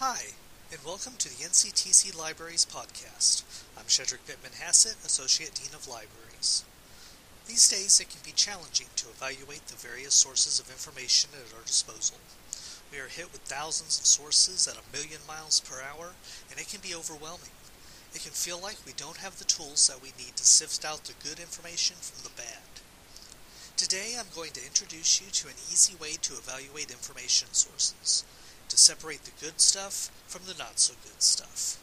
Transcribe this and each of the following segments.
Hi, and welcome to the NCTC Libraries podcast. I'm Shedrick Pittman Hassett, Associate Dean of Libraries. These days, it can be challenging to evaluate the various sources of information at our disposal. We are hit with thousands of sources at a million miles per hour, and it can be overwhelming. It can feel like we don't have the tools that we need to sift out the good information from the bad. Today, I'm going to introduce you to an easy way to evaluate information sources to separate the good stuff from the not so good stuff.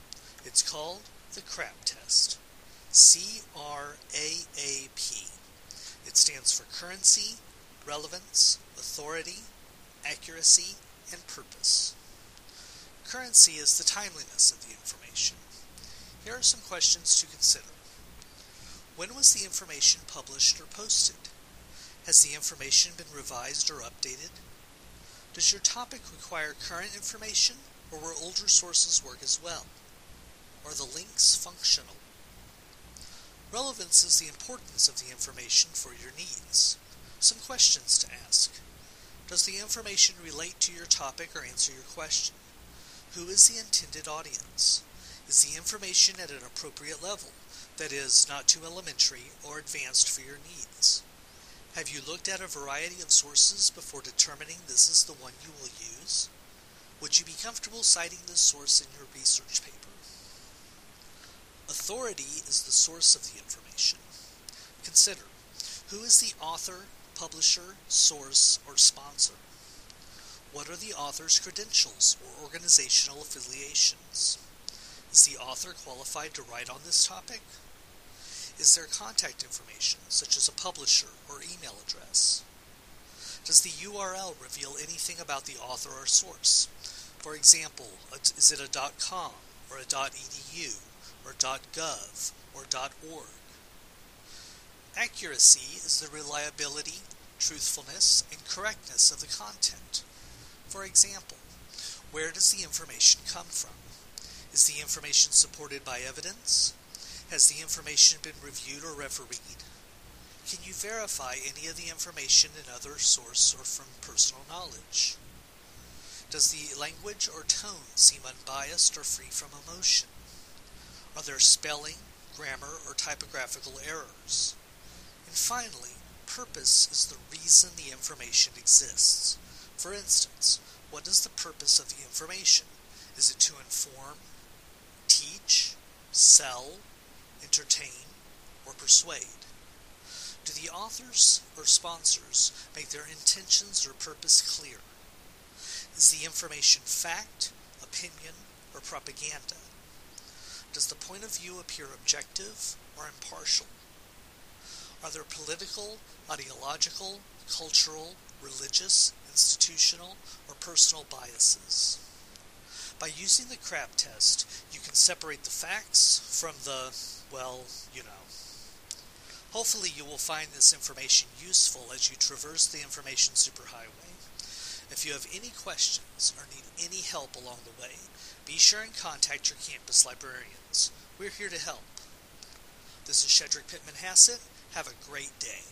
It's called the CRAAP test. C R A A P. It stands for currency, relevance, authority, accuracy, and purpose. Currency is the timeliness of the information. Here are some questions to consider. When was the information published or posted? Has the information been revised or updated? Does your topic require current information, or will older sources work as well? Are the links functional? Relevance is the importance of the information for your needs. Some questions to ask. Does the information relate to your topic or answer your question? Who is the intended audience? Is the information at an appropriate level, that is, not too elementary or advanced for your needs? Have you looked at a variety of sources before determining this is the one you will use? Would you be comfortable citing this source in your research paper? Authority is the source of the information. Consider who is the author, publisher, source, or sponsor? What are the author's credentials or organizational affiliations? Is the author qualified to write on this topic? Is there contact information, such as a publisher or email address? Does the URL reveal anything about the author or source? For example, is it a .com or a .edu or .gov or .org? Accuracy is the reliability, truthfulness, and correctness of the content. For example, where does the information come from? Is the information supported by evidence? Has the information been reviewed or refereed? Can you verify any of the information in other source or from personal knowledge? Does the language or tone seem unbiased or free from emotion? Are there spelling, grammar, or typographical errors? And finally, purpose is the reason the information exists. For instance, what is the purpose of the information? Is it to inform, teach, sell, entertain, or persuade? Do the authors or sponsors make their intentions or purpose clear? Is the information fact, opinion, or propaganda? Does the point of view appear objective or impartial? Are there political, ideological, cultural, religious, institutional, or personal biases? By using the CRAAP test, you can separate the facts from the, well, you know. Hopefully you will find this information useful as you traverse the information superhighway. If you have any questions or need any help along the way, be sure and contact your campus librarians. We're here to help. This is Shedrick Pittman Hassett. Have a great day.